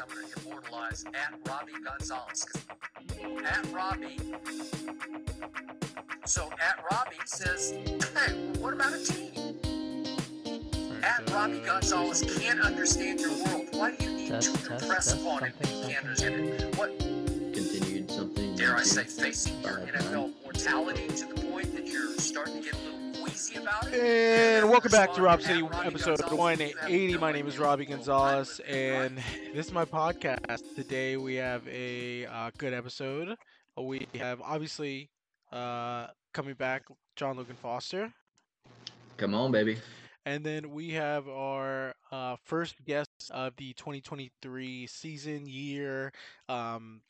I'm going to immortalize at Robbie Gonzalez. At Robbie. So at Robbie says, hey, what about a team? At Robbie Gonzalez can't understand your world. Why do you need Test, to test, impress test, upon it something, He can't understand it. What Continued something. dare I say, facing your NFL um, mortality to the point that you're starting to get a little queasy about it? And welcome back to Rob City episode Gonzalez. 180. My name is Robbie Gonzalez, time limit, right? and this is my podcast. Today we have a uh, good episode. We have obviously uh, coming back John Logan Foster, Come on, baby. and then we have our uh, first guest of the 2023 season year. Um,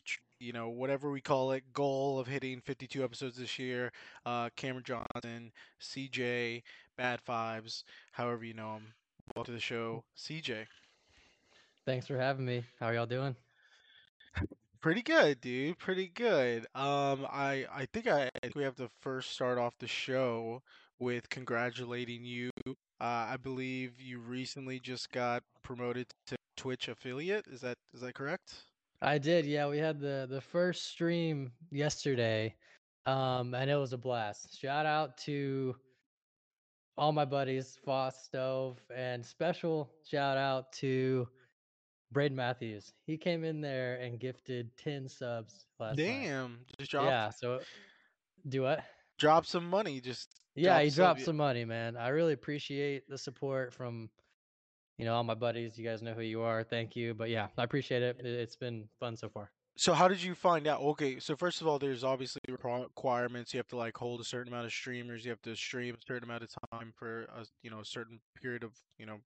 you know, whatever we call it, goal of hitting 52 episodes this year. Uh, Cameron Johnson, CJ, Bad Fives, however you know him. Welcome to the show, CJ. Thanks for having me. How are y'all doing? Pretty good, dude. Pretty good. Um, I I think I, I think we have to first start off the show with congratulating you. Uh, I believe you recently just got promoted to Twitch affiliate. Is that is that correct? I did, yeah. We had the the first stream yesterday, um, and it was a blast. Shout out to all my buddies, Foss Stove, and special shout out to Braden Matthews. He came in there and gifted ten subs last night. Damn, just drop Yeah. So, do what? drop some money. Just Yeah, drop he some- dropped some money, man. I really appreciate the support from, you know, all my buddies. You guys know who you are. Thank you. But yeah, I appreciate it. It- It's been fun so far. So how did you find out? Okay, so first of all, there's obviously requirements. You have to like hold a certain amount of streamers. You have to stream a certain amount of time for a you know a certain period of you know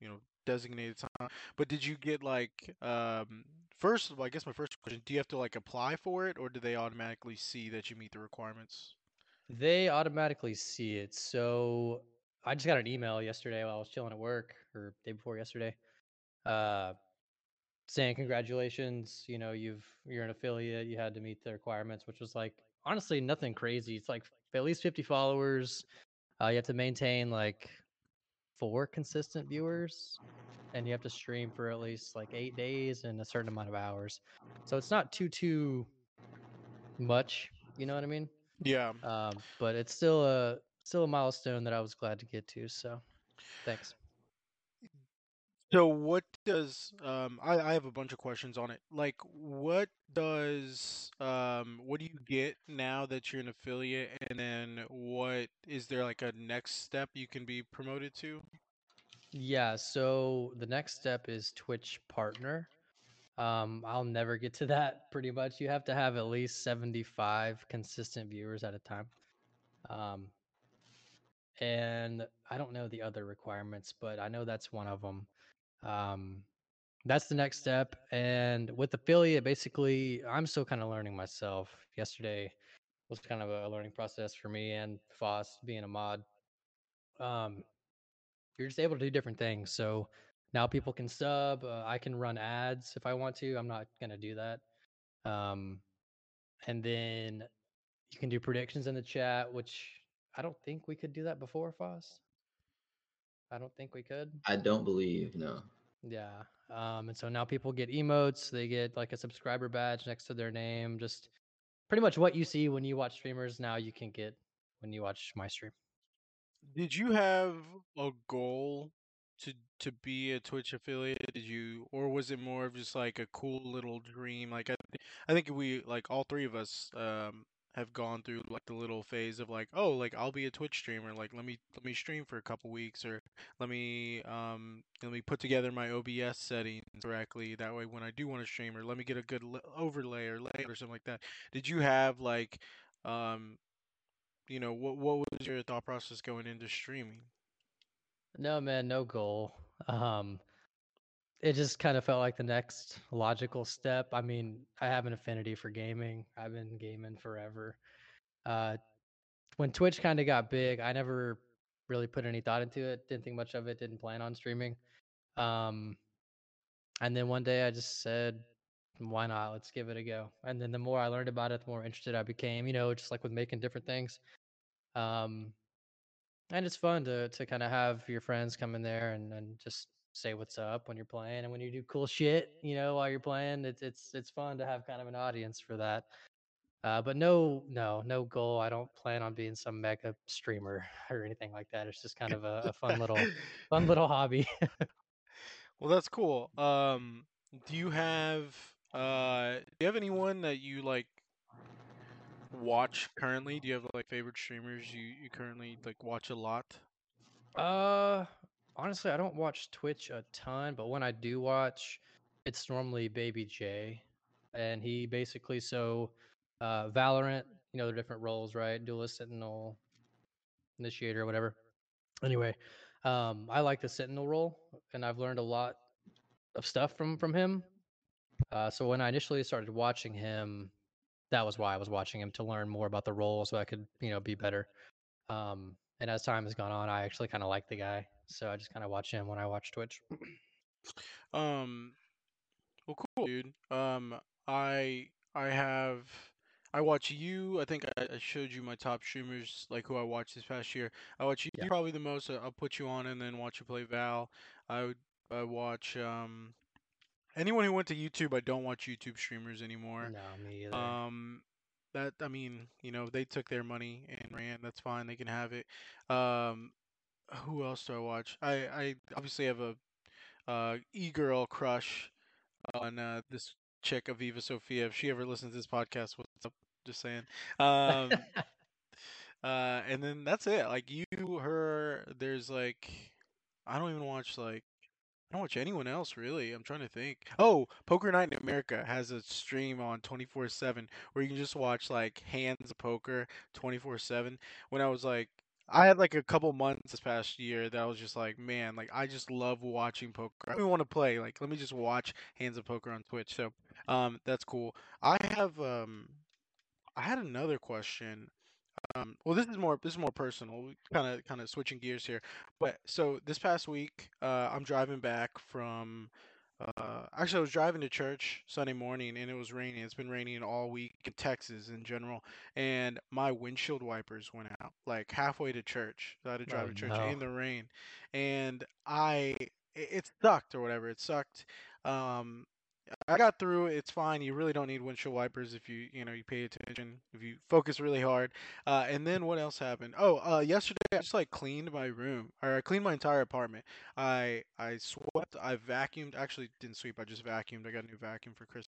you know designated time. But did you get like um first of all, I guess my first question: Do you have to like apply for it, or do they automatically see that you meet the requirements? They automatically see it. So I just got an email yesterday while I was chilling at work or day before yesterday, uh, saying congratulations. You know, you've you're an affiliate. You had to meet the requirements, which was like honestly nothing crazy. It's like at least 50 followers. Uh, you have to maintain like four consistent viewers, and you have to stream for at least like eight days and a certain amount of hours. So it's not too too much. You know what I mean? Yeah. um, but it's still a still a milestone that I was glad to get to. So, thanks. So what does um I, I have a bunch of questions on it. Like what does um what do you get now that you're an affiliate and then what is there like a next step you can be promoted to? Yeah. So the next step is Twitch partner. Um, I'll never get to that. Pretty much, you have to have at least seventy-five consistent viewers at a time. Um, and I don't know the other requirements, but I know that's one of them. Um, that's the next step. And with affiliate, basically, I'm still kind of learning myself. Yesterday was kind of a learning process for me and Foss being a mod. Um, you're just able to do different things. So now people can sub. Uh, I can run ads if I want to. I'm not gonna do that. Um, and then you can do predictions in the chat, which I don't think we could do that before, Foss. I don't think we could. I don't believe no. Yeah. Um, and so now people get emotes. They get like a subscriber badge next to their name. Just pretty much what you see when you watch streamers. Now you can get when you watch my stream. Did you have a goal to to be a Twitch affiliate? Did you or was it more of just like a cool little dream? Like I I think we like all three of us um have gone through like the little phase of like, oh, like I'll be a Twitch streamer. Like let me let me stream for a couple weeks or let me um let me put together my OBS settings correctly. That way when I do want to stream or let me get a good overlay or layout or something like that. Did you have like um you know what what was your thought process going into streaming? No, man, no goal. Um, it just kind of felt like the next logical step. I mean, I have an affinity for gaming. I've been gaming forever. Uh, when Twitch kind of got big, I never really put any thought into it. Didn't think much of it. Didn't plan on streaming. Um, and then one day I just said, "Why not? Let's give it a go." And then the more I learned about it, the more interested I became. You know, just like with making different things. Um, and it's fun to to kind of have your friends come in there and and just say what's up when you're playing and when you do cool shit, you know, while you're playing. It's it's it's fun to have kind of an audience for that. Uh, but no, no, no goal. I don't plan on being some mega streamer or anything like that. It's just kind of a, a fun little, fun little hobby. Well, that's cool. Um, do you have uh, do you have anyone that you like watch currently? Do you have like favorite streamers you you currently like watch a lot? uh, honestly, I don't watch Twitch a ton, but when I do watch, it's normally Baby J, and he basically so, uh, Valorant. You know the different roles, right? Duelist, Sentinel, Initiator, whatever. Anyway, um, I like the Sentinel role, and I've learned a lot of stuff from from him. Uh, so when I initially started watching him, that was why I was watching him to learn more about the role, so I could you know be better. Um, and as time has gone on, I actually kind of like the guy, so I just kind of watch him when I watch Twitch. Um, well, cool, dude. Um, I I have I watch you. I think I, I showed you my top streamers, like who I watched this past year. I watch you Yeah. probably the most. I'll put you on and then watch you play Val. I would I watch um anyone who went to YouTube. I don't watch YouTube streamers anymore. No, me either. Um, that I mean, you know, they took their money and ran. That's fine. They can have it. Um, who else do I watch? I I obviously have a uh e-girl crush on uh this chick Aviva Sophia. If she ever listens to this podcast, what's up? Just saying. Um, uh, and then that's it. Like you, her. There's like, I don't even watch like. I don't watch anyone else really. I'm trying to think. Oh, Poker Night in America has a stream on 24/7 where you can just watch like hands of poker 24/7. When I was like I had like a couple months this past year that I was just like, man, like I just love watching poker. I don't even want to play. Like let me just watch hands of poker on Twitch. So, um that's cool. I have um I had another question. Um, well, this is more this is more personal. Kind of kind of switching gears here. But so this past week, uh, I'm driving back from. Uh, actually, I was driving to church Sunday morning, and it was raining. It's been raining all week in Texas in general, and my windshield wipers went out like halfway to church. So I had to drive Oh, to church no. in the rain, and I it, it sucked or whatever. It sucked. Um, I got through. It's fine. You really don't need windshield wipers if you, you know, you pay attention, if you focus really hard. Uh, and then what else happened? Oh, uh, yesterday I just like cleaned my room, or I cleaned my entire apartment. I I swept, I vacuumed. Actually, didn't sweep. I just vacuumed. I got a new vacuum for Christmas.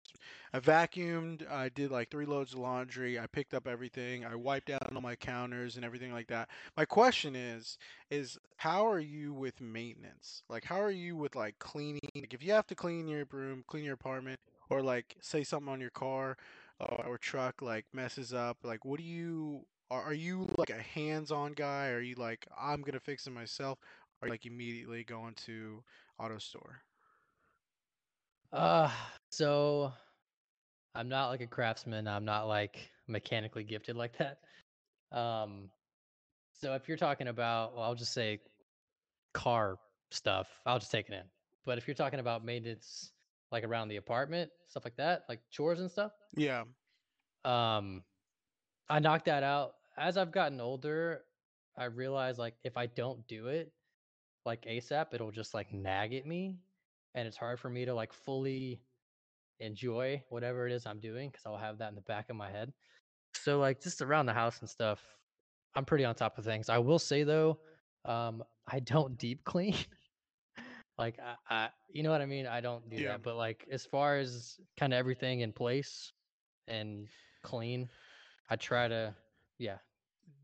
I vacuumed. I did like three loads of laundry. I picked up everything. I wiped down all my counters and everything like that. My question is, is how are you with maintenance? Like, how are you with like cleaning? Like, if you have to clean your room, clean your apartment, or like say something on your car uh, or truck like messes up, like what do you? Are, are you like a hands-on guy? Are you like I'm gonna fix it myself? Or like immediately going to auto store? Uh, so I'm not like a craftsman. I'm not like mechanically gifted like that. Um, so if you're talking about, well, I'll just say car stuff, I'll just take it in. But if you're talking about maintenance, like around the apartment, stuff like that, like chores and stuff, Yeah. um, I knocked that out. As I've gotten older, I realize like if I don't do it like ASAP, it'll just like nag at me, and it's hard for me to like fully enjoy whatever it is I'm doing because I'll have that in the back of my head. So like just around the house and stuff, I'm pretty on top of things. I will say though, um, I don't deep clean. like I, I, you know what I mean? I don't do Yeah. that. But like as far as kind of everything in place and clean, I try to, yeah.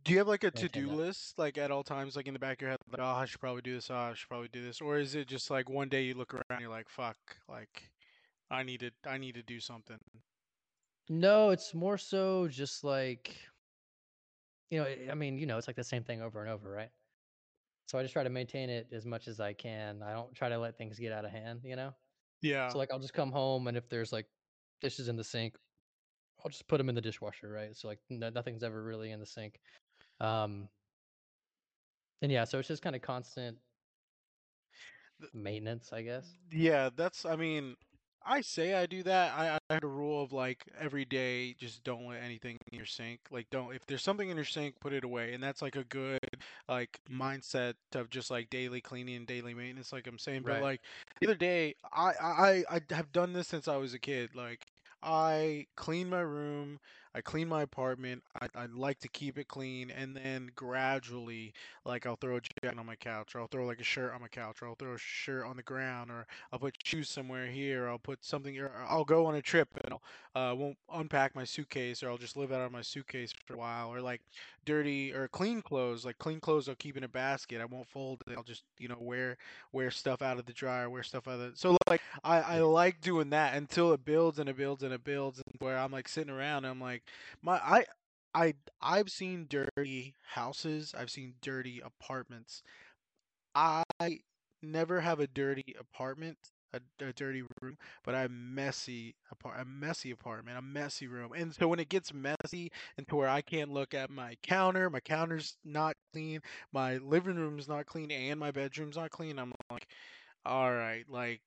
Do you have like a to-do list like at all times, like in the back of your head, like, oh, I should probably do this, oh, I should probably do this, or is it just like one day you look around, and you're like, fuck, like I need to, I need to do something. No, it's more so just like, you know, I mean, you know, it's like the same thing over and over, right? So I just try to maintain it as much as I can. I don't try to let things get out of hand, you know? Yeah. So like I'll just come home and if there's like dishes in the sink, I'll just put them in the dishwasher, right? So like no, nothing's ever really in the sink. Um and yeah, so it's just kind of constant maintenance, I guess. Yeah, that's. I mean, I say I do that. I, I had a rule of like every day, just don't let anything in your sink. Like, don't if there's something in your sink, put it away. And that's like a good like mindset of just like daily cleaning and daily maintenance, like I'm saying. But like the other day, I I I have done this since I was a kid. Like I clean my room, I clean my apartment. I I like to keep it clean, and then gradually, like I'll throw a jacket on my couch, or I'll throw like a shirt on my couch, or I'll throw a shirt on the ground, or I'll put shoes somewhere here. I'll put something. Or I'll go on a trip and I'll uh, won't unpack my suitcase, or I'll just live out of my suitcase for a while. Or like dirty or clean clothes, like clean clothes, I'll keep in a basket. I won't fold it. I'll just you know wear wear stuff out of the dryer, wear stuff out of the. So like I I like doing that until it builds and it builds and it builds, and where I'm like sitting around and I'm like my I. I I've seen dirty houses. I've seen dirty apartments. I never have a dirty apartment, a, a dirty room, but I messy apart, a messy apartment, a messy room. And so when it gets messy and to where I can't look at my counter, my counter's not clean, my living room's not clean, and my bedroom's not clean, I'm like, all right, like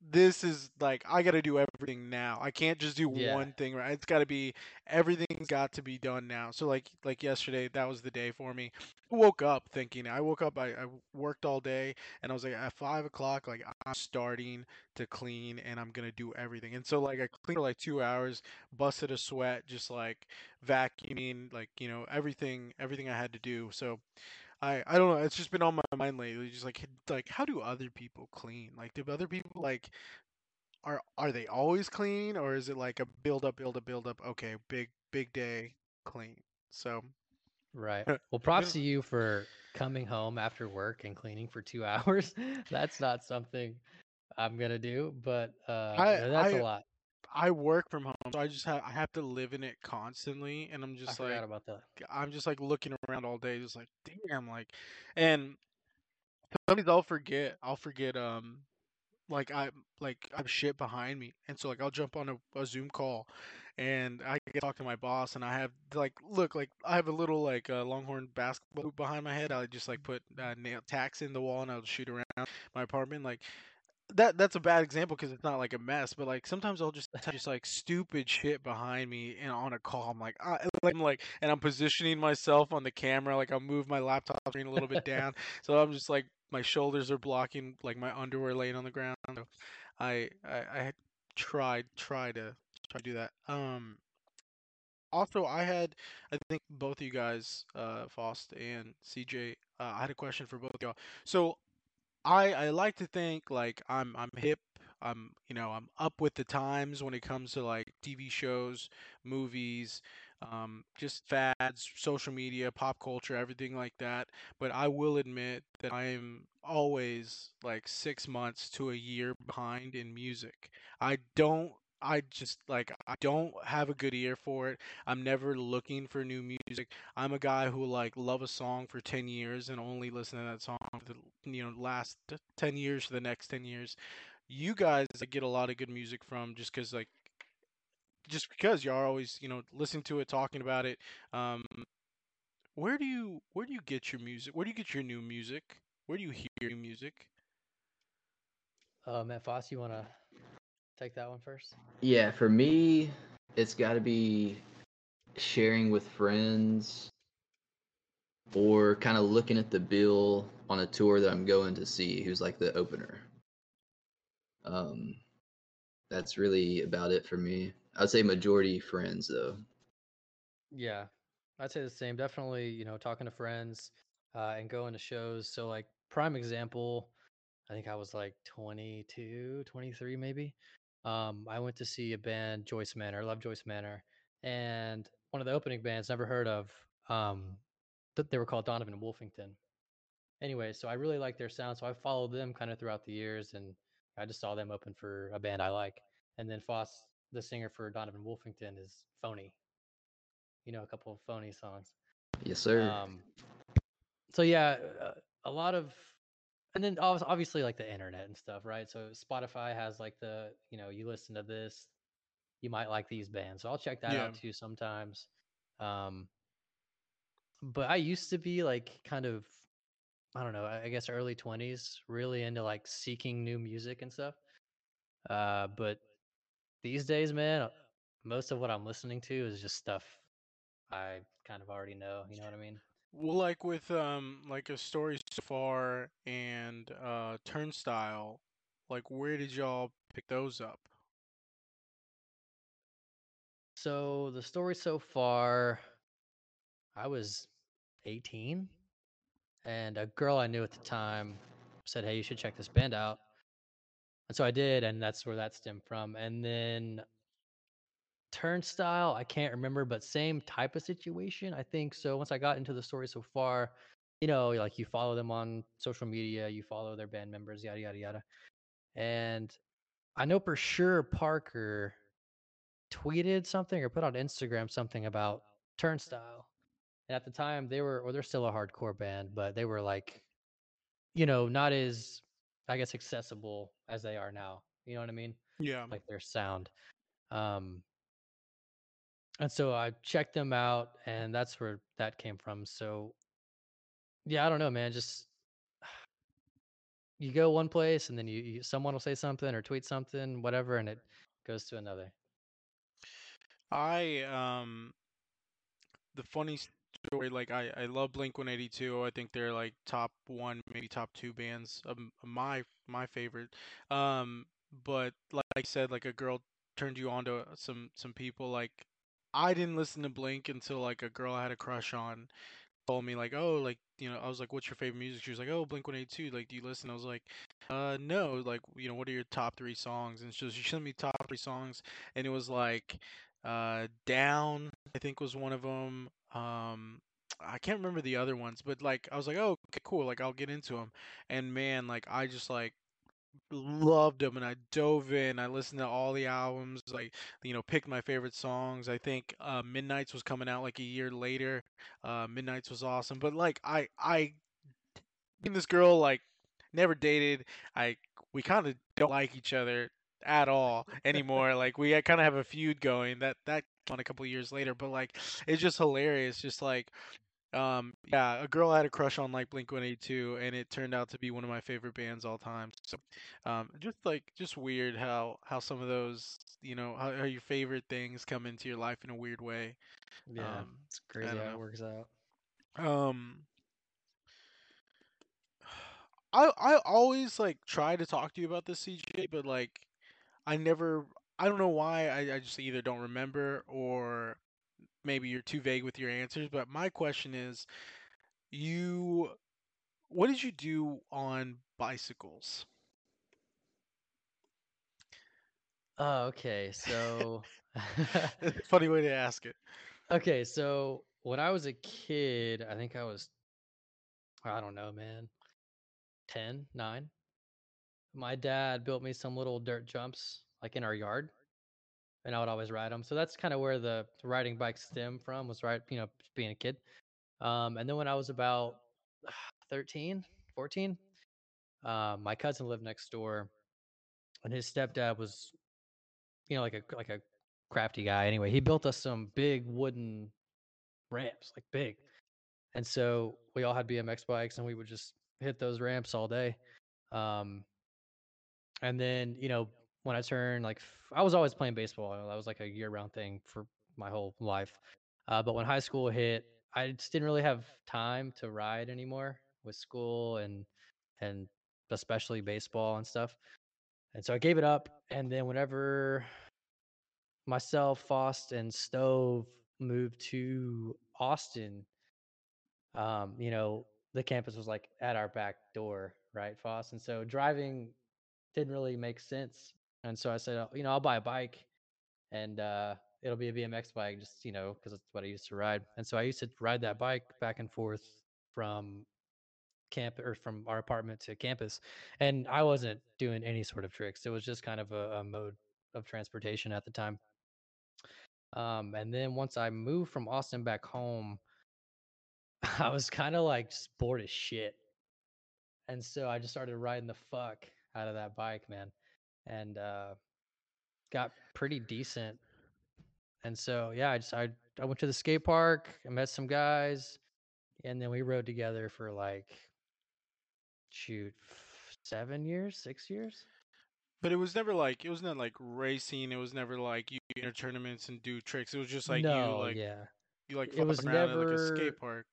this is like I got to do everything now. I can't just do Yeah. one thing right. It's got to be everything's got to be done now. So like like yesterday, that was the day for me. I woke up thinking. I woke up. I, I worked all day, and I was like at five o'clock. Like I'm starting to clean, and I'm gonna do everything. And so like I cleaned for like two hours, busted a sweat, just like vacuuming, like you know everything everything I had to do. So I I don't know. It's just been on my mind lately. Just like like how do other people clean? Like do other people like are are they always clean or is it like a build up, build up, build up? Okay, big big day clean. So Right. Well, props to you for coming home after work and cleaning for two hours. That's not something I'm gonna do, but uh, I that's a I lot. I work from home, so I just have I have to live in it constantly, and I'm just forgot like about that. I'm just like looking around all day, just like damn, like, and sometimes I'll forget I'll forget um like I like I have shit behind me, and so like I'll jump on a, a Zoom call, and I can talk to my boss, and I have like look like I have a little like uh, Longhorn basketball hoop behind my head. I just like put uh, nail tacks in the wall, and I'll shoot around my apartment. Like that that's a bad example because it's not like a mess, but like sometimes I'll just just like stupid shit behind me and on a call. I'm like, I, I'm like, and I'm positioning myself on the camera. Like I'll move my laptop screen a little bit down, so I'm just like my shoulders are blocking like my underwear laying on the ground. So I I, I tried try to try to do that. Um. Also, I had I think both of you guys, uh, Faust and CJ. Uh, I had a question for both y'all. So I I like to think like I'm I'm hip. I'm you know I'm up with the times when it comes to like TV shows, movies, um, just fads, social media, pop culture, everything like that. But I will admit that I am always like six months to a year behind in music. I don't. I just like I don't have a good ear for it. I'm never looking for new music. I'm a guy who like love a song for 10 years and only listen to that song for the you know last 10 years for the next 10 years. You guys I get a lot of good music from just cuz like just because y'all are always, you know, listening to it, talking about it. Um where do you where do you get your music? Where do you get your new music? Where do you hear new music? Uh, Matt Foss, you wanna take that one first? Yeah, for me, it's got to be sharing with friends or kind of looking at the bill on a tour that I'm going to see who's like the opener. Um that's really about it for me. I'd say majority friends though. Yeah, I'd say the same. Definitely, you know, talking to friends uh, and going to shows. So, like, prime example, I think I was like 22, 23 maybe. Um, I went to see a band, Joyce Manor. I love Joyce Manor. And one of the opening bands, never heard of, um, th- they were called Donovan Wolfington. Anyway, so I really like their sound. So I followed them kind of throughout the years and I just saw them open for a band I like. And then Foss, the singer for Donovan Wolfington, is Phony you know, a couple of phony songs. Yes, sir. Um, so yeah, uh, a lot of, and then obvi- obviously like the internet and stuff, right? So Spotify has like the, you know, you listen to this, you might like these bands. So I'll check that Yeah. out too sometimes. Um, but I used to be like kind of, I don't know, I I guess early twenties, really into like seeking new music and stuff. Uh, but these days, man, uh, most of what I'm listening to is just stuff I kind of already know. You know what I mean? Well, like with um like a story so far and uh Turnstile, like where did y'all pick those up? So the story so far, I was 18, and a girl I knew at the time said, "Hey, you should check this band out." And so I did, and that's where that stemmed from. And then Turnstile, I can't remember, but same type of situation. I think so. Once I got into the story so far, you know, like you follow them on social media, you follow their band members, yada yada yada. And I know for sure Parker tweeted something or put on Instagram something about Turnstile. And at the time they were or they're still a hardcore band, but they were like, you know, not as I guess accessible as they are now. You know what I mean? Yeah. Like their sound. Um and so I checked them out and that's where that came from. So yeah, I don't know, man. Just you go one place and then you, you someone will say something or tweet something, whatever, and it goes to another. I um the funny story like I I love Blink 182. I think they're like top 1 maybe top 2 bands of my my favorite. Um but like I said like a girl turned you on to some some people like I didn't listen to Blink until like a girl I had a crush on told me like, oh, like you know, I was like, what's your favorite music? She was like, oh, Blink One Eighty Two. Like, do you listen? I was like, uh, no. Like, you know, what are your top three songs? And she was, she showed me top three songs, and it was like, uh, Down, I think was one of them. Um, I can't remember the other ones, but like, I was like, oh, okay, cool. Like, I'll get into them. And man, like, I just like loved them and I dove in. I listened to all the albums, like you know, picked my favorite songs. I think uh, Midnight's was coming out like a year later. Uh, Midnight's was awesome, but like I I and this girl like never dated. I we kind of don't like each other at all anymore. like we kind of have a feud going. That that on a couple years later, but like it's just hilarious. Just like um, yeah, a girl I had a crush on like Blink 182, and it turned out to be one of my favorite bands all time. So, um, just like just weird how how some of those, you know, how, how your favorite things come into your life in a weird way. Yeah, Um, it's crazy how know. it works out. Um, I I always like try to talk to you about this CJ, but like I never. I don't know why. I, I just either don't remember or maybe you're too vague with your answers. But my question is, you What did you do on bicycles? Oh, okay. So, Funny way to ask it. okay. So when I was a kid, I think I was, I don't know, man, 10, 9. My dad built me some little dirt jumps like in our yard, and I would always ride them. So that's kind of where the riding bike stem from was right, you know, being a kid. Um, and then when I was about 13, 14, um, my cousin lived next door, and his stepdad was, you know, like a like a crafty guy. Anyway, he built us some big wooden ramps, like big. And so we all had BMX bikes, and we would just hit those ramps all day. Um, and then you know when I turned like I was always playing baseball. That was like a year-round thing for my whole life. Uh, but when high school hit, I just didn't really have time to ride anymore with school and and especially baseball and stuff. And so I gave it up. And then whenever myself, Faust, and Stove moved to Austin, um, you know, the campus was like at our back door, right, Faust? And so driving didn't really make sense. And so I said, "Oh, you know, I'll buy a bike and uh, it'll be a BMX bike, just, you know, because it's what I used to ride. And so I used to ride that bike back and forth from camp or from our apartment to campus. And I wasn't doing any sort of tricks. It was just kind of a, a mode of transportation at the time. Um, and then once I moved from Austin back home, I was kind of like bored as shit. And so I just started riding the fuck out of that bike, man. And uh got pretty decent. And so yeah, I just I I went to the skate park, I met some guys, and then we rode together for like shoot, 7 years, 6 years. But it was never like it was not like racing. It was never like you enter tournaments and do tricks. It was just like no, you like yeah. you like It was around at like a skate park.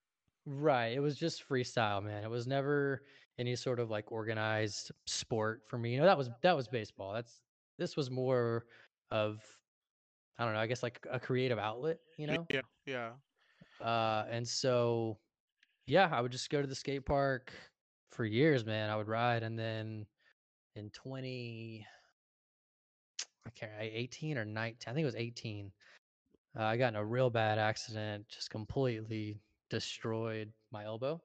right. It was just freestyle, man. It was never any sort of like organized sport for me. You know, that was that was baseball. That's this was more of I don't know, I guess like a creative outlet, you know? Yeah, yeah. Uh and so yeah, I would just go to the skate park for years, man. I would ride and then in 20 I can't 18 or 19, I think it was 18. Uh, I got in a real bad accident, just completely destroyed my elbow.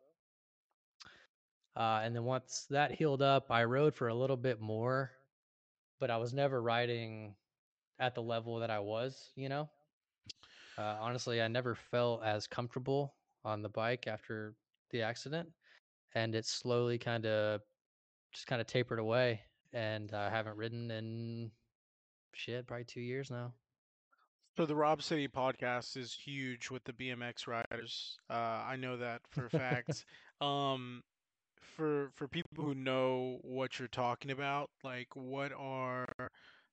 Uh, and then once that healed up, I rode for a little bit more, but I was never riding at the level that I was, you know? Uh, honestly, I never felt as comfortable on the bike after the accident. And it slowly kind of just kind of tapered away. And I haven't ridden in shit, probably two years now. So the Rob City podcast is huge with the BMX riders. Uh, I know that for a fact. um, for for people who know what you're talking about, like what are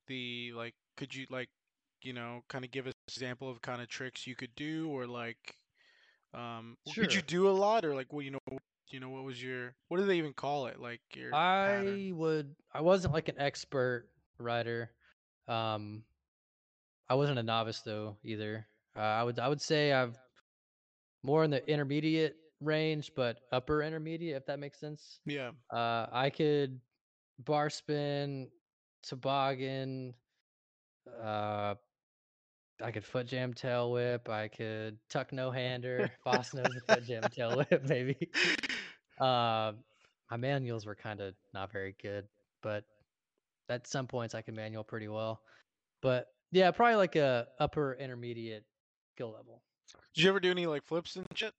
the like? Could you like, you know, kind of give us an example of kind of tricks you could do, or like, um, w- could you do a lot, or like, what you know, you know, what was your what do they even call it? Like your pattern? I would I wasn't like an expert rider. Um I wasn't a novice though either. Uh, I would I would say I've more in the intermediate range, but upper intermediate if that makes sense. Yeah. Uh I could bar spin, toboggan, uh I could foot jam tail whip, I could tuck no hander, Boss knows the foot jam tail whip, maybe. Uh, my manuals were kind of not very good, but at some points I can manual pretty well. But yeah, probably like a upper intermediate skill level. Did you ever do any like flips and shit?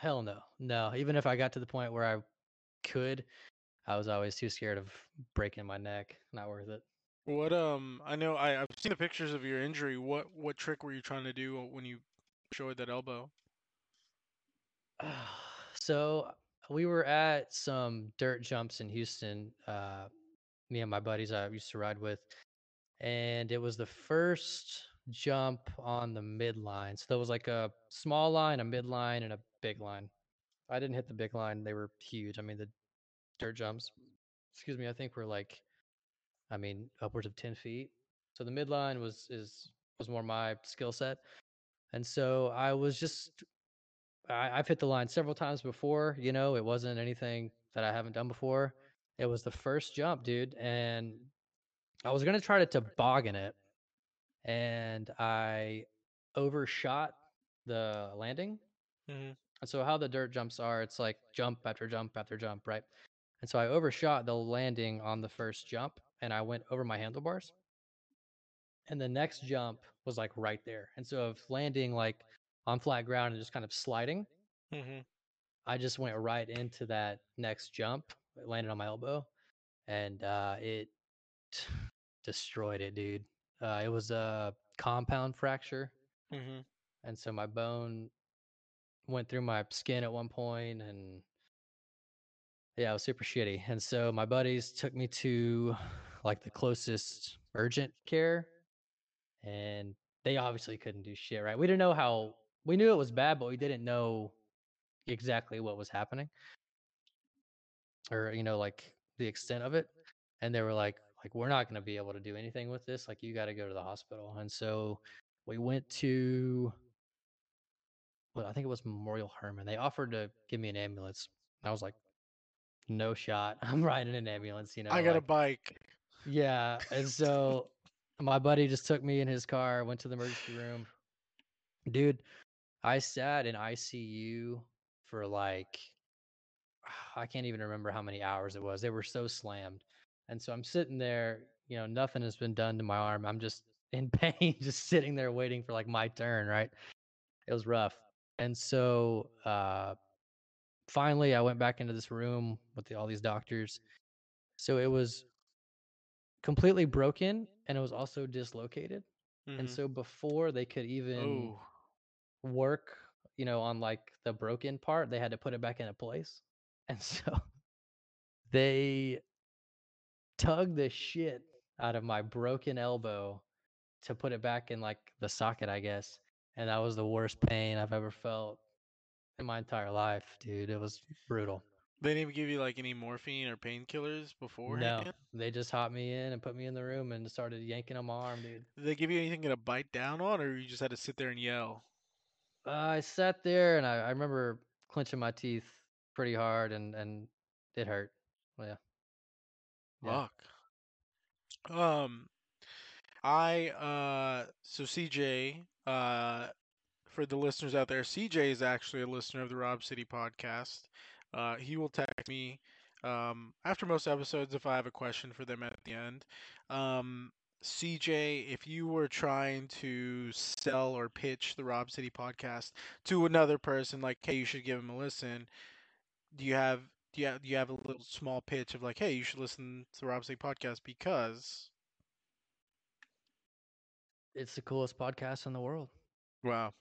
Hell no, no. Even if I got to the point where I could, I was always too scared of breaking my neck. Not worth it. What um I know I I've seen the pictures of your injury. What what trick were you trying to do when you showed that elbow? so we were at some dirt jumps in Houston. Uh, me and my buddies I used to ride with, and it was the first jump on the midline. So there was like a small line, a midline, and a big line. I didn't hit the big line; they were huge. I mean, the dirt jumps, excuse me, I think were like, I mean, upwards of ten feet. So the midline was is was more my skill set, and so I was just I, I've hit the line several times before. You know, it wasn't anything that I haven't done before. It was the first jump, dude, and I was gonna try to toboggan it, and I overshot the landing. Mm-hmm. And so how the dirt jumps are, it's like jump after jump after jump, right? And so I overshot the landing on the first jump, and I went over my handlebars. And the next jump was like right there. And so of landing like on flat ground and just kind of sliding, Mm-hmm. I just went right into that next jump. It landed on my elbow, and uh, it destroyed it, dude. Uh, it was a compound fracture, Mm-hmm. and so my bone went through my skin at one point, and yeah, it was super shitty. And so my buddies took me to like the closest urgent care, and they obviously couldn't do shit, right? We didn't know how. We knew it was bad, but we didn't know exactly what was happening. or you know like the extent of it and they were like like we're not going to be able to do anything with this like you got to go to the hospital and so we went to well i think it was memorial hermann they offered to give me an ambulance i was like no shot i'm riding an ambulance you know I got a bike. yeah and so my buddy just took me in his car went to the emergency room dude i sat in icu for like I can't even remember how many hours it was. They were so slammed. And so I'm sitting there, you know, nothing has been done to my arm. I'm just in pain, just sitting there waiting for like my turn, right? It was rough. And so uh finally I went back into this room with the, all these doctors. So it was completely broken and it was also dislocated. And Mhm. so before they could even oh, work, you know, on like the broken part, they had to put it back into place. And so they tugged the shit out of my broken elbow to put it back in like the socket, I guess. And that was the worst pain I've ever felt in my entire life, dude. It was brutal. They didn't even give you like any morphine or painkillers before. No, they just hopped me in and put me in the room and started yanking on my arm, dude. Did they give you anything to bite down on, or you just had to sit there and yell? Uh, I sat there and I, I remember clenching my teeth pretty hard and and it hurt. Well, yeah. Yeah. Fuck. Um, I uh, so CJ uh, for the listeners out there, CJ is actually a listener of the Rob City podcast. Uh, he will text me um, after most episodes if I have a question for them at the end. Um, CJ, if you were trying to sell or pitch the Rob City podcast to another person, like, hey, you should give him a listen, do you have do you have, do you have a little small pitch of like, hey, you should listen to the Rob City podcast because It's the coolest podcast in the world. wow,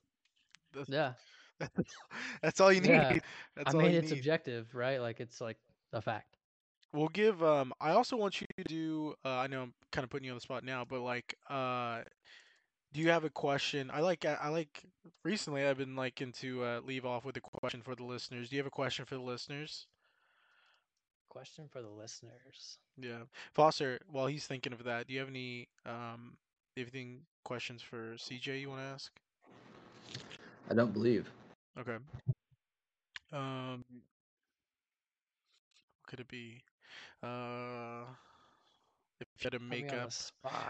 that's, Yeah. that's all you need. Yeah. That's I all mean, it's need. objective, right? Like it's like a fact. We'll give. Um, I also want you to do. Uh, I know I'm kind of putting you on the spot now, but like, uh, do you have a question? I like. I like. Recently, I've been liking to uh, leave off with a question for the listeners. Do you have a question for the listeners? Question for the listeners. Yeah, Foster. While he's thinking of that, do you have any um, anything questions for CJ you want to ask? I don't believe. Okay. Um, what could it be? Uh, if you had to Put make on up.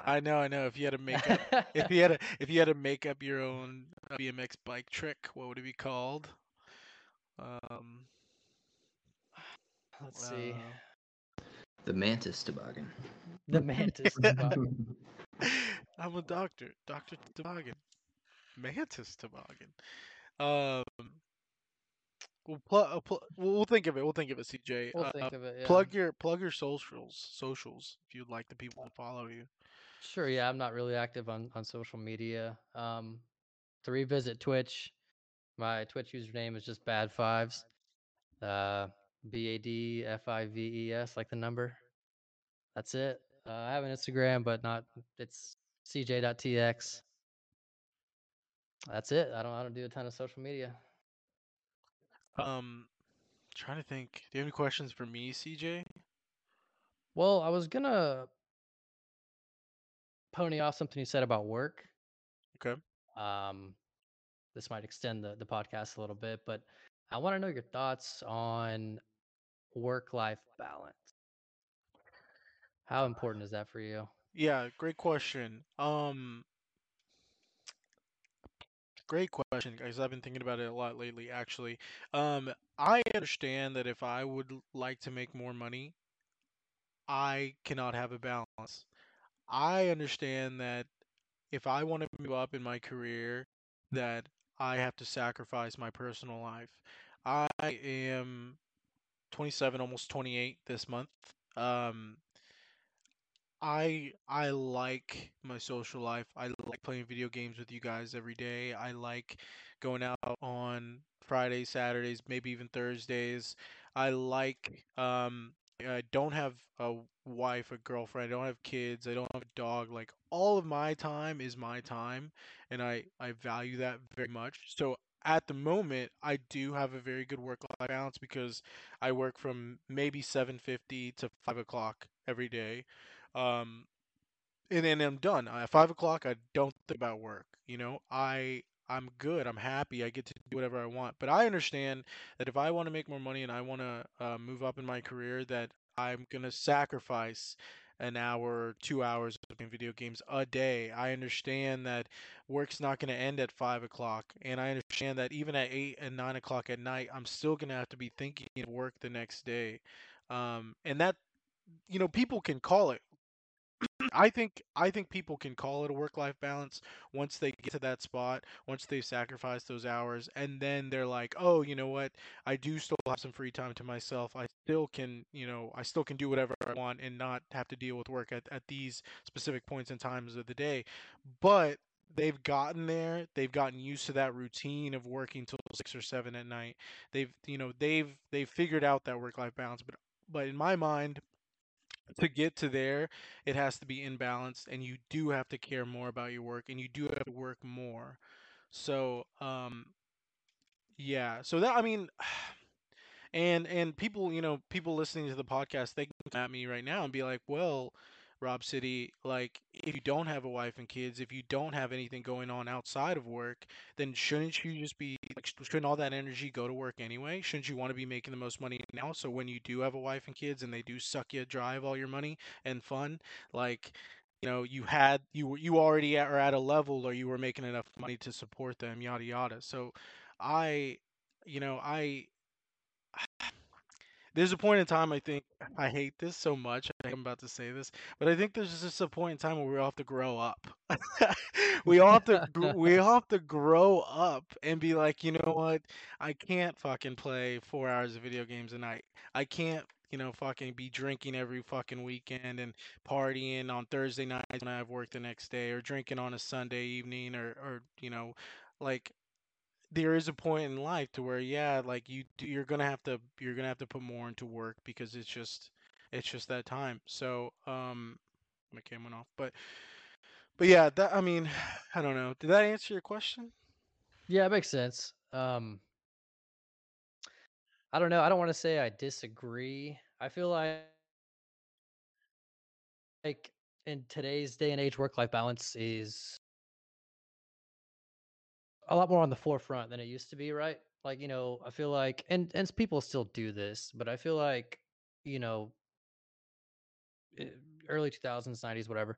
I know, I know. If you had to make up, if you had to, if you had to make up your own uh, BMX bike trick, what would it be called? Um, Let's see. uh, The mantis toboggan. The mantis. toboggan. I'm a doctor, Doctor Toboggan, Mantis Toboggan. Um, we'll, pl- uh, pl- we'll we'll think of it. We'll think of it, CJ. We'll Uh, think of it. Yeah. Plug your plug your socials, socials if you'd like the people to follow you. Sure. Yeah, I'm not really active on on social media. Um, to revisit Twitch, my Twitch username is just bad fives. Uh, B A D F I V E S, like the number. That's it. Uh, I have an Instagram, but not. It's cj.tx. That's it. I don't. I don't do a ton of social media. Um, trying to think. Do you have any questions for me, CJ? Well, I was gonna pony off something you said about work. Okay. Um, this might extend the, the podcast a little bit, but I want to know your thoughts on work life balance. How important is that for you? Yeah, great question. Um, great question, guys. I've been thinking about it a lot lately, actually. Um, I understand that if I would like to make more money, I cannot have a balance. I understand that if I want to move up in my career, that I have to sacrifice my personal life. I am 27, almost 28 this month. Um, I I like my social life. I like playing video games with you guys every day. I like going out on Fridays, Saturdays, maybe even Thursdays. I like um I don't have a wife, a girlfriend, I don't have kids, I don't have a dog. Like all of my time is my time and I I value that very much. So at the moment, I do have a very good work-life balance because I work from maybe 7:50 to 5 o'clock every day um and then I'm done. At five o'clock, I don't think about work. You know, I I'm good. I'm happy. I get to do whatever I want. But I understand that if I want to make more money and I want to uh, move up in my career, that I'm gonna sacrifice an hour, two hours of playing video games a day. I understand that work's not gonna end at five o'clock, and I understand that even at eight and nine o'clock at night, I'm still gonna have to be thinking of work the next day. Um, and that, you know, people can call it I think I think people can call it a work-life balance once they get to that spot, once they've sacrificed those hours, and then they're like, "Oh, you know what? I do still have some free time to myself. I still can, you know, I still can do whatever I want and not have to deal with work at, at these specific points and times of the day." But they've gotten there. They've gotten used to that routine of working till six or seven at night. They've, you know, they've they've figured out that work-life balance. But but in my mind, to get to there, it has to be imbalanced, and you do have to care more about your work, and you do have to work more. So, um, yeah. So that I mean, and and people, you know, people listening to the podcast, they can at me right now and be like, "Well, Rob City, like if you don't have a wife and kids, if you don't have anything going on outside of work, then shouldn't you just be like shouldn't all that energy go to work anyway? Shouldn't you want to be making the most money now? So when you do have a wife and kids and they do suck you dry of all your money and fun, like you know you had you were you already are at a level or you were making enough money to support them, yada yada. So I, you know, I there's a point in time I think I hate this so much. I think I'm about to say this, but I think there's just a point in time where we all have to grow up. we all have to we all have to grow up and be like, you know what? I can't fucking play four hours of video games a night. I can't, you know, fucking be drinking every fucking weekend and partying on Thursday nights when I have work the next day, or drinking on a Sunday evening, or or you know, like there is a point in life to where yeah like you you're gonna have to you're gonna have to put more into work because it's just it's just that time so um my cam went off but but yeah that i mean i don't know did that answer your question Yeah, it makes sense. Um, I don't know. I don't want to say I disagree. I feel like, like in today's day and age, work-life balance is a lot more on the forefront than it used to be, right? Like, you know, I feel like, and and people still do this, but I feel like, you know, eh, early 2000s, 90s, whatever,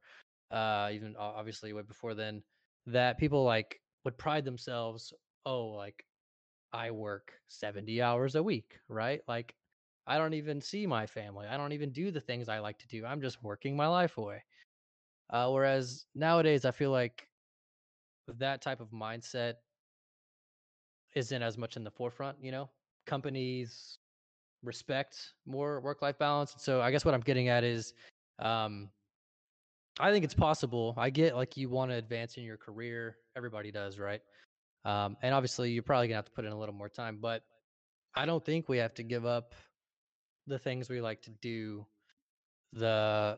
uh, even obviously way before then, that people like would pride themselves, oh, like I work 70 hours a week, right? Like I don't even see my family. I don't even do the things I like to do. I'm just working my life away. Uh, whereas nowadays, I feel like that type of mindset isn't as much in the forefront. You know, companies respect more work-life balance. So I guess what I'm getting at is, um, I think it's possible. I get like you want to advance in your career. Everybody does, right? Um, and obviously, you're probably gonna have to put in a little more time. But I don't think we have to give up the things we like to do, the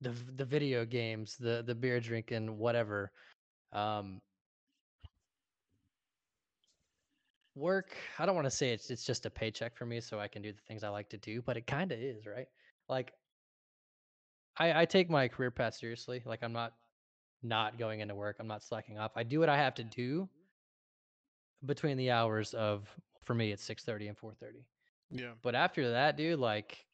the the video games, the the beer drinking, whatever. Um, work. I don't want to say it's it's just a paycheck for me, so I can do the things I like to do, but it kind of is, right? Like I I take my career path seriously. Like I'm not not going into work. I'm not slacking off. I do what I have to do between the hours of for me it's 6:30 and 4:30. yeah But after that, dude, like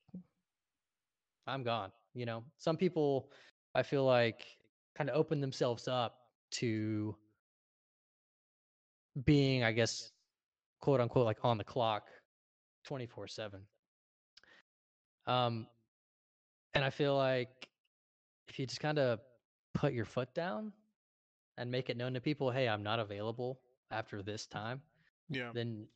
I'm gone. You know, some people I feel like kind of open themselves up to being, I guess, quote unquote, like on the clock 24 7. Um, and I feel like if you just kind of put your foot down and make it known to people, hey, I'm not available after this time, yeah then,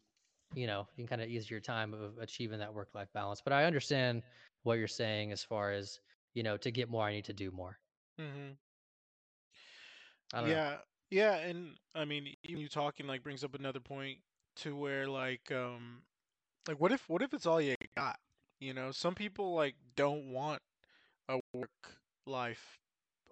you know, you can kind of ease your time of achieving that work life balance. But I understand what you're saying as far as, you know, to get more, I need to do more. mm-hmm. Don't know. yeah yeah and i mean even you talking like brings up another point to where like um like what if what if it's all you got you know some people like don't want a work life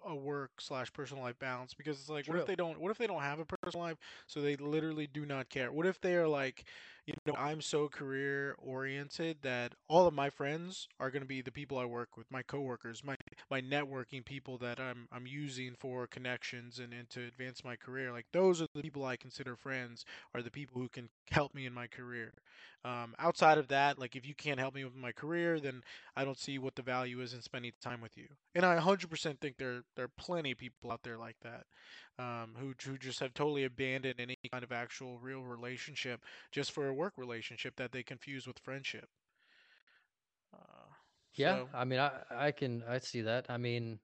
a work slash personal life balance because it's like what if they don't what if they don't have a personal life so they literally do not care. What if they are like you know i'm so career oriented that all of my friends are going to be the people i work with my coworkers my my networking people that i'm i'm using for connections and, and to advance my career. Like those are the people i consider friends are the people who can help me in my career. Um, outside of that like if you can't help me with my career then I don't see what the value is in spending time with you. And I 100% think there there are plenty of people out there like that, um, who who just have totally abandoned any kind of actual real relationship just for a work relationship that they confuse with friendship. Uh, Yeah, so I mean, I I can I see that. I mean,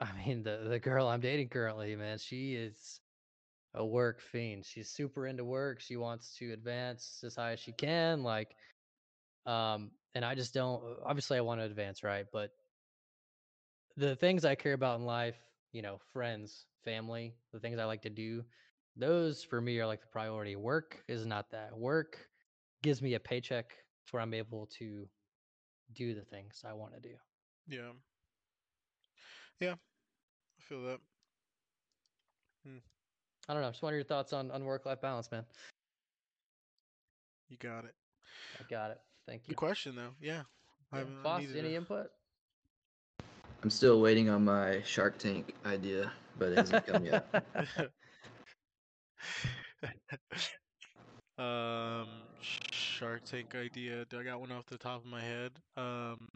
I mean the the girl I'm dating currently, man, she is a work fiend. She's super into work. She wants to advance as high as she can, like, um, and I just don't. Obviously, I want to advance, right? But the things I care about in life, you know, friends, family, the things I like to do, those for me are like the priority. Work is not that. Work gives me a paycheck where I'm able to do the things I want to do. Yeah. Yeah. I feel that. Hmm. I don't know. Just wonder your thoughts on on work life balance, man. You got it. I got it. Thank you. Good question though. Yeah. Yeah. Boss, any to- input? I'm still waiting on my Shark Tank idea, but it hasn't come yet. um, Shark Tank idea. I got one off the top of my head. Um,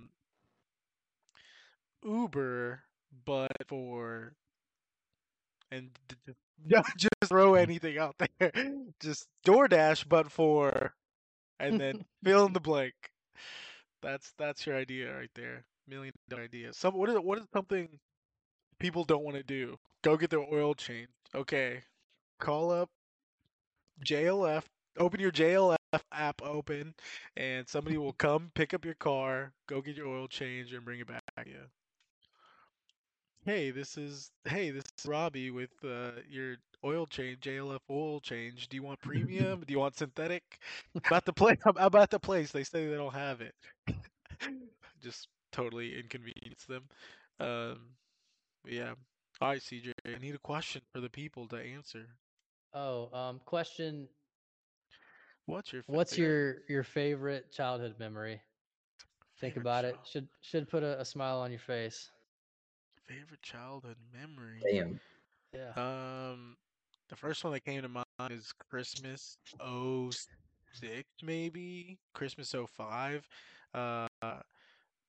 Uber, but for and d- d- don't just throw anything out there. Just DoorDash, but for and then fill in the blank. That's that's your idea right there. Million dollar idea. Some what is what is something people don't want to do? Go get their oil changed. Okay. Call up JLF. Open your JLF app open, and somebody will come pick up your car, go get your oil change, and bring it back to you. Hey, this is hey, this is Robbie with uh, your oil change, JLF oil change. Do you want premium? Do you want synthetic? About the place, about the place. They say they don't have it. Just totally inconvenience them. Um, but yeah. All right, CJ. I need a question for the people to answer. Oh, um, question. What's your What's your your favorite childhood memory? Think favorite about it. Should should put a, a smile on your face. favorite childhood memory? Damn. Yeah. Um, the first one that came to mind is Christmas 06, maybe Christmas 05. Uh,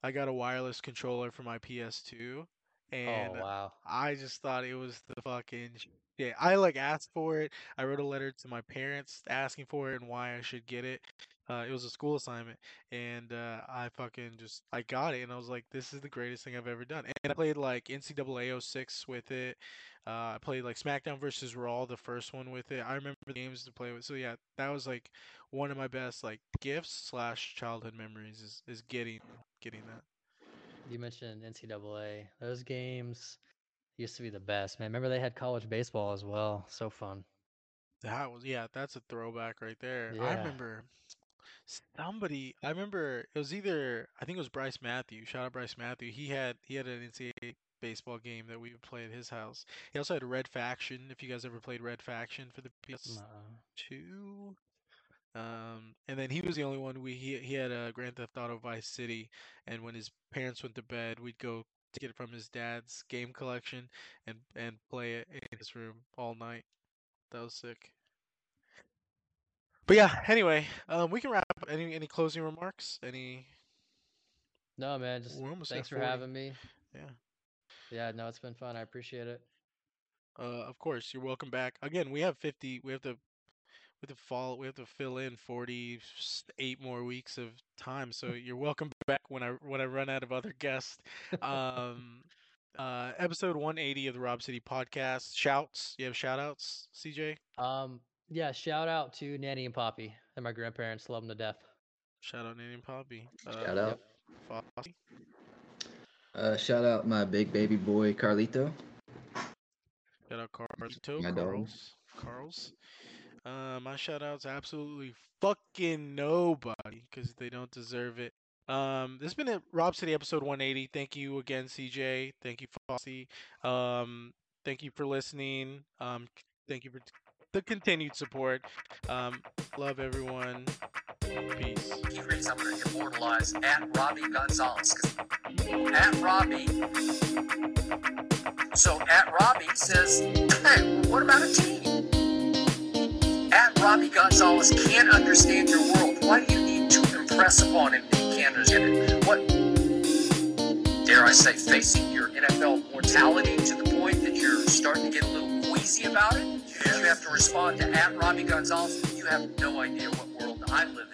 I got a wireless controller for my PS2, and oh wow. I just thought it was the fucking yeah. I like asked for it. I wrote a letter to my parents asking for it and why I should get it. Uh, it was a school assignment, and uh, I fucking just I got it, and I was like, this is the greatest thing I've ever done. And I played like NCAA 06 with it. Uh, I played like SmackDown versus Raw, the first one with it. I remember the games to play with. So yeah, that was like one of my best like gifts slash childhood memories is is getting getting that. You mentioned NCAA. Those games used to be the best, man. Remember they had college baseball as well. So fun. That was yeah, that's a throwback right there. I remember somebody I remember it was either I think it was Bryce Matthew. Shout out Bryce Matthew. He had he had an NCAA baseball game that we would play at his house. He also had Red Faction, if you guys ever played Red Faction for the PS2. Um and then he was the only one we he he had a Grand Theft Auto Vice City and when his parents went to bed, we'd go to get it from his dad's game collection and and play it in his room all night. That was sick. But yeah, anyway, um, we can wrap. up. Any any closing remarks? Any? no, man. Just thanks for 40. having me. Yeah. Yeah, no, it's been fun. I appreciate it. Uh, of course, you're welcome back. Again, we have 50. We have to. We have to fall. We have to fill in 48 more weeks of time. So you're welcome back when I when I run out of other guests. Um, uh, episode 180 of the Rob City podcast. Shouts. You have shout outs, CJ. Um, yeah, shout out to Nanny and Poppy and my grandparents. Love them to death. Shout out Nanny and Poppy. Uh, Shout out. Fossey. Uh, shout out my big baby boy Carlito. Shout out Carlito, My dog. Carls, Carls. Uh, my shout outs absolutely fucking nobody because they don't deserve it. Um, this has been a Rob City episode 180. Thank you again, CJ. Thank you, Fossey. Um, thank you for listening. Um, thank you for the continued support. Um, love everyone. Peace. I'm going to immortalize at Robbie Gonzalez. At Robbie. So at Robbie says, hey, what about a team? At Robbie Gonzalez can't understand your world. Why do you need to impress upon him that he can't understand it? What, dare I say, facing your NFL mortality to the point that you're starting to get a little queasy about it? You have to respond to at Robbie Gonzalez. You have no idea what world I live